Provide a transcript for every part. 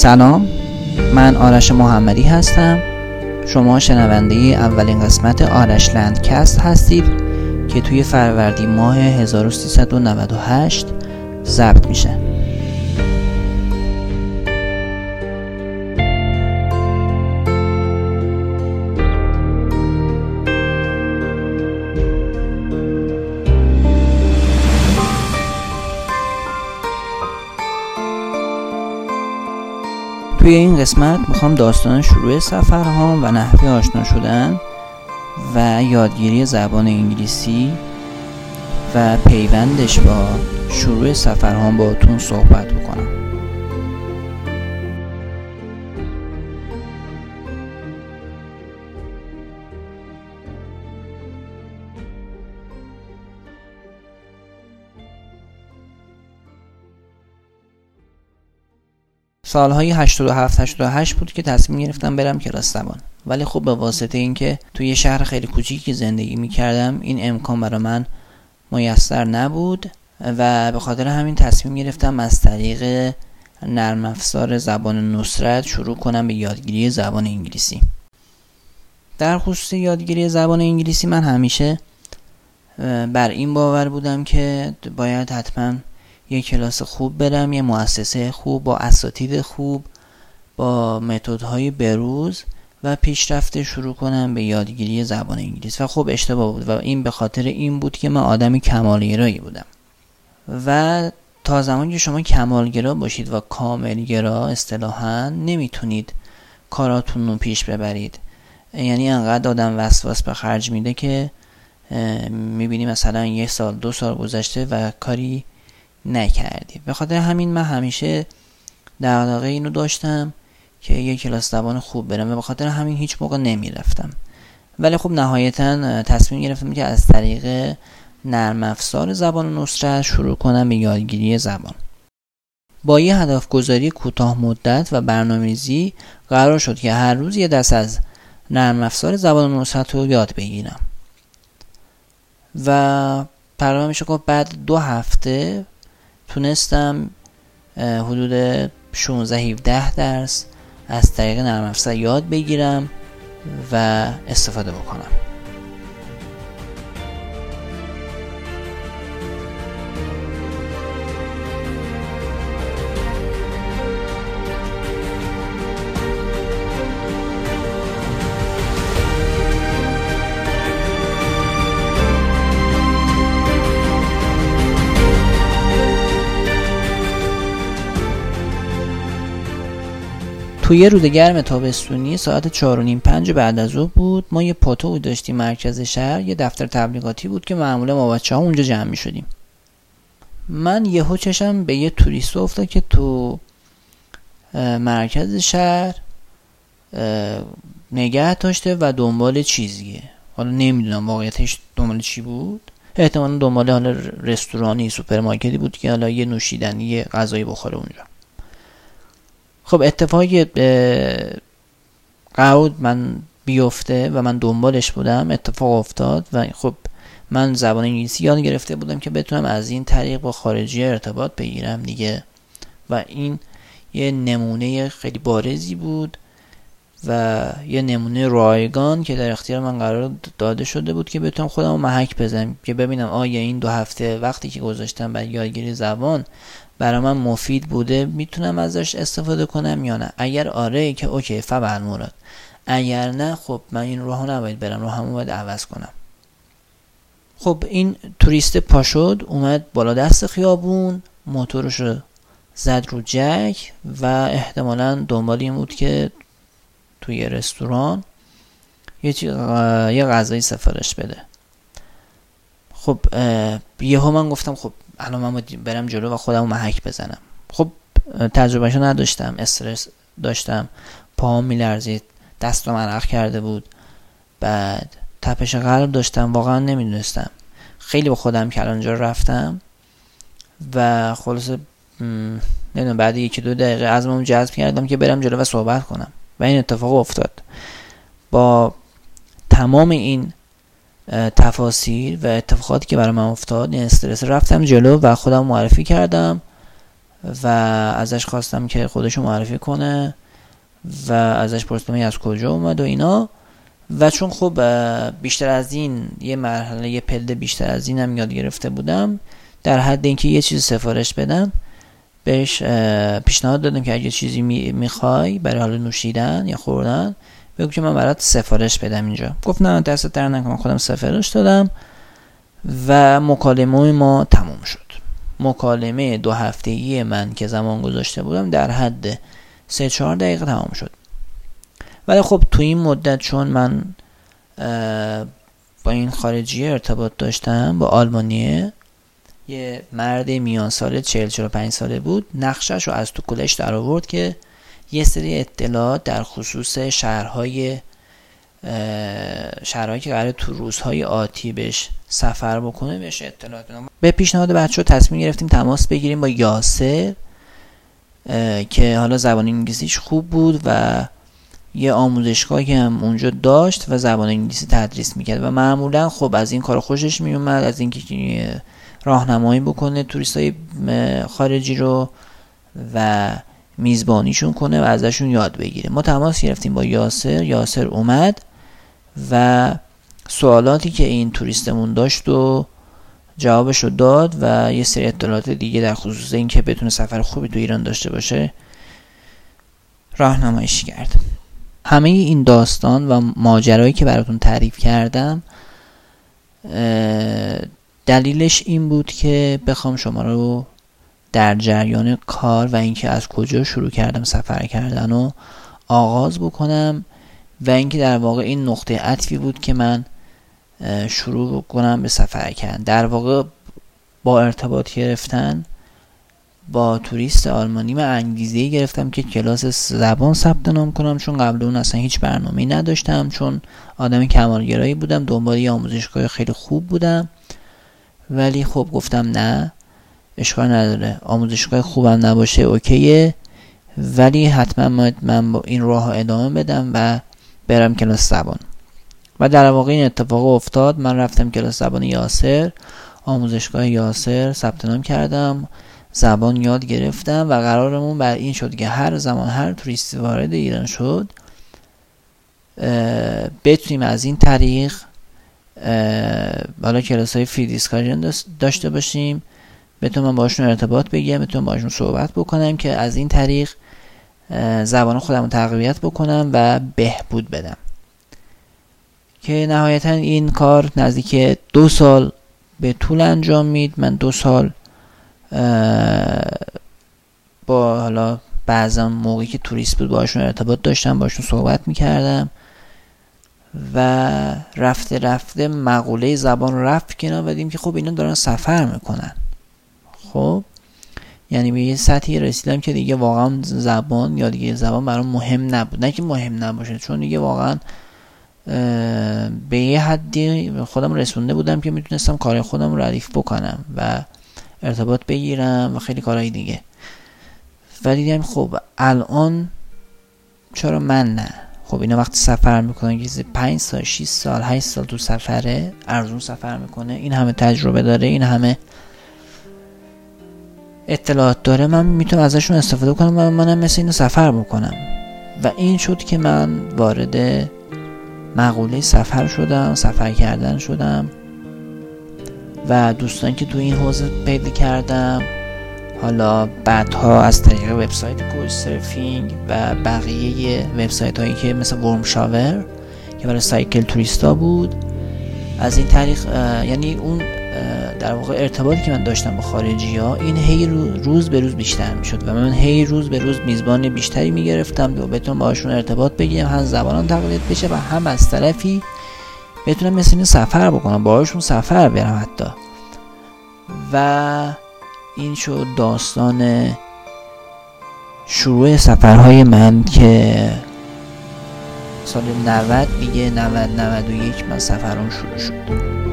سلام. من آرش محمدی هستم. شما شنونده اولین قسمت آرش لندکست هستید که توی فروردی ماه 1398 ضبط میشه. توی این قسمت می‌خوام داستان شروع سفرهام و نحوه آشنا شدن و یادگیری زبان انگلیسی و پیوندش با شروع سفرهام با صحبت بکنم. سالهای 87 88 بود که تصمیم گرفتم برم کلاس زبان. ولی خب به واسطه اینکه توی شهر خیلی کوچیکی زندگی می‌کردم این امکان برای من میسر نبود و به خاطر همین تصمیم گرفتم از طریق نرم افزار زبان نصرت شروع کنم به یادگیری زبان انگلیسی. در خصوص یادگیری زبان انگلیسی من همیشه بر این باور بودم که باید حتما یه کلاس خوب برم یه مؤسسه خوب با اساتید خوب با متدهای بروز و پیشرفته شروع کنم به یادگیری زبان انگلیس. و خب اشتباه بود و این به خاطر این بود که من آدمی کمالگرایی بودم. و تا زمانی که شما کمالگرا باشید و کاملگرا اصطلاحا نمی‌تونید کاراتون رو پیش ببرید. یعنی انقدر آدم وسواس به خرج میده که می‌بینی مثلا یه سال دو سال گذشته و کاری نکردی. به خاطر همین من همیشه واقع اینو داشتم که یه کلاس زبان خوب برم و به خاطر همین هیچ موقع نمی‌رفتم. ولی خب نهایتا تصمیم گرفتم که از طریق نرم افزار زبان نصرت شروع کنم به یادگیری زبان. با یه هدف گذاری کوتاه مدت و برنامه‌ریزی قرار شد که هر روز یه دست از نرم افزار زبان نصرت رو یاد بگیرم. و پرام میشه گفت بعد دو هفته تونستم حدود 16 17 درس از طریق نرم افزار یاد بگیرم و استفاده بکنم. توی روز گرم تابستونی ساعت چهار و نیم پنج بعد از ظهر بود. ما یه پاتوق داشتیم مرکز شهر. یه دفتر تبلیغاتی بود که معمولا ما بچه ها اونجا جمع می شدیم من یهو چشمم به یه توریست افتاد که تو مرکز شهر نگه داشته و دنبال چیزیه. حالا نمی‌دونم واقعیتش دنبال چی بود. احتمالا دنبال حالا رستورانی سوپرمارکتی بود که حالا یه نوشیدنی غذایی بخوره اونجا. خب اتفاقی قرار من بیفته و من دنبالش بودم اتفاق افتاد و خب من زبان انگلیسی یاد گرفته بودم که بتونم از این طریق با خارجی ارتباط بگیرم دیگه. و این یه نمونه خیلی بارزی بود و یه نمونه رایگان که در اختیار من قرار داده شده بود که بتونم خودم محک بزنم که ببینم آیا این دو هفته وقتی که گذاشتم برای یادگیری زبان برای من مفید بوده می‌تونم ازش استفاده کنم یا نه؟ اگر آره که اوکی فبر مراد. اگر نه خب من این راهو نباید برم راهمو باید عوض کنم. خب این توریست پاشد اومد بالا دست خیابون موتورش رو زد رو جک و احتمالا دنبال این بود که توی رستوران یه یه غذایی سفارش بده. خب یهو من گفتم خب الان من برم جلو و خودم محک بزنم. خب تجربهشو نداشتم استرس داشتم پاهم میلرزید دستم عرق کرده بود. بعد تپش قلب داشتم واقعا نمی‌دونستم. خیلی با خودم کلانجا رفتم و خلاصه نمی‌دونم بعد یکی دو دقیقه از جذب کردم که برم جلو و صحبت کنم. و این اتفاق افتاد. با تمام این تفاصیل و اتفاقاتی که برای من افتاد این استرس رفتم جلو و خودم معرفی کردم و ازش خواستم که خودشو معرفی کنه و ازش پرسیدم از کجا اومد و اینا. و چون خب بیشتر از این یه مرحله یه پله بیشتر از اینم یاد گرفته بودم در حد اینکه یه چیز سفارش بدم بهش پیشنهاد دادم که اگه چیزی می‌خوای برای حال نوشیدن یا خوردن بگو که من برات سفارش بدم اینجا. گفت نه دست در نکنم خودم سفارش دادم و مکالمه ما تموم شد. مکالمه دو هفتگی من که زمان گذاشته بودم در حد سه چهار دقیقه تمام شد. ولی خب تو این مدت چون من با این خارجی ارتباط داشتم با آلمانیه یه مرد میان ساله 40 45 ساله بود نقشش رو از تو کلش در آورد که یه سری اطلاعات در خصوص شهرهای شهرهایی که قرار تو روزهای آتی بهش سفر بکنه بهش اطلاعات بدم. به پیشنهاد بچه تصمیم گرفتیم تماس بگیریم با یاسر که حالا زبان انگلیسیش خوب بود و یه آموزشگاهی هم اونجا داشت و زبان انگلیسی تدریس می‌کرد. و معمولا خب از این کار خوشش میومد از اینکه راهنمایی بکنه توریست های خارجی رو و میزبانیشون کنه و ازشون یاد بگیره. ما تماس گرفتیم با یاسر یاسر اومد و سوالاتی که این توریستمون داشت و جوابش رو داد و یه سری اطلاعات دیگه در خصوص اینکه بتونه سفر خوبی تو ایران داشته باشه راهنماییش کرد. همه این داستان و ماجرایی که براتون تعریف کردم دلیلش این بود که بخوام شما رو در جریان کار و اینکه از کجا شروع کردم سفر کردن و آغاز بکنم و اینکه در واقع این نقطه عطفی بود که من شروع کنم به سفر کردن. در واقع با ارتباط گرفتن با توریست آلمانی من انگیزه گرفتم که کلاس زبان ثبت نام کنم چون قبل اون اصلا هیچ برنامه نداشتم چون آدم کمالگرایی بودم دنبال یه آموزشگاه خیلی خوب بودم. ولی خب گفتم نه اشکال نداره. آموزشگاه خوبم نباشه اوکیه. ولی حتما من با این راه ادامه بدم و برم کلاس زبان. و در واقع این اتفاق افتاد. من رفتم کلاس زبان یاسر. آموزشگاه یاسر ثبت نام کردم. زبان یاد گرفتم و قرارمون بر این شد که هر زمان هر توریستی وارد ایران شد بتونیم از این طریق حالا کلاس های فری دیسکاشن داشته باشیم. بتونم باشون ارتباط بگیرم بتونم باشون صحبت بکنم که از این طریق زبان خودم رو تقویت بکنم و بهبود بدم. که نهایتا این کار نزدیک دو سال به طول انجام مید من دو سال با حالا بعضا موقعی که توریست بود باشون ارتباط داشتم باشون صحبت می‌کردم و رفته رفته مقوله زبان رفت کنار و که خب اینا دارن سفر می‌کنن. خب یعنی به یه سطحی رسیدم که دیگه واقعا زبان یا دیگه زبان برام مهم نبود. نه که مهم نباشه چون دیگه واقعا به یه حدی خودم رسونده بودم که می‌تونستم کار خودم ردیف بکنم و ارتباط بگیرم و خیلی کارهای دیگه. و دیدم خب الان چرا من نه؟ خب اینا وقتی سفر می‌کنه که 5 سال 6 سال 8 سال تو سفره ارزون سفر می‌کنه این همه تجربه داره این همه اطلاعات داره من می‌تونم ازشون استفاده کنم و منم مثل اینو سفر می‌کنم و این شد که من وارد مقوله سفر شدم سفر کردن شدم و دوستان که تو این حوزه پیدا کردم حالا بعدها از طریق وبسایت کوچ سرفینگ و بقیه وبسایت هایی که مثل ورم شاور که برای سایکل توریستا بود از این طریق یعنی اون در واقع ارتباطی که من داشتم با خارجی ها این هی روز به روز بیشتر می شد و من هی روز به روز میزبان بیشتری می گرفتم و بتونم باشون ارتباط بگیرم هم زبانم تقلید بشه و هم از طرفی بتونم مثل این سفر بکنم باهاشون سفر برم حتی. و این شد داستان شروع سفرهای من که سال 90 دیگه 90 91 من سفران شروع شد.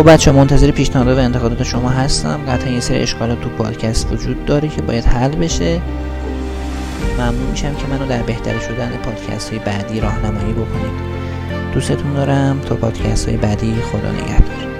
خب بچه منتظر پیشنهاد و انتقادات شما هستم. قطعا یه سری اشکالات تو پادکست وجود داره که باید حل بشه. ممنون میشم که منو در بهتر شدن پادکست های بعدی راهنمایی بکنید. دوستتون دارم. تا پادکست های بعدی خدا نگهدار.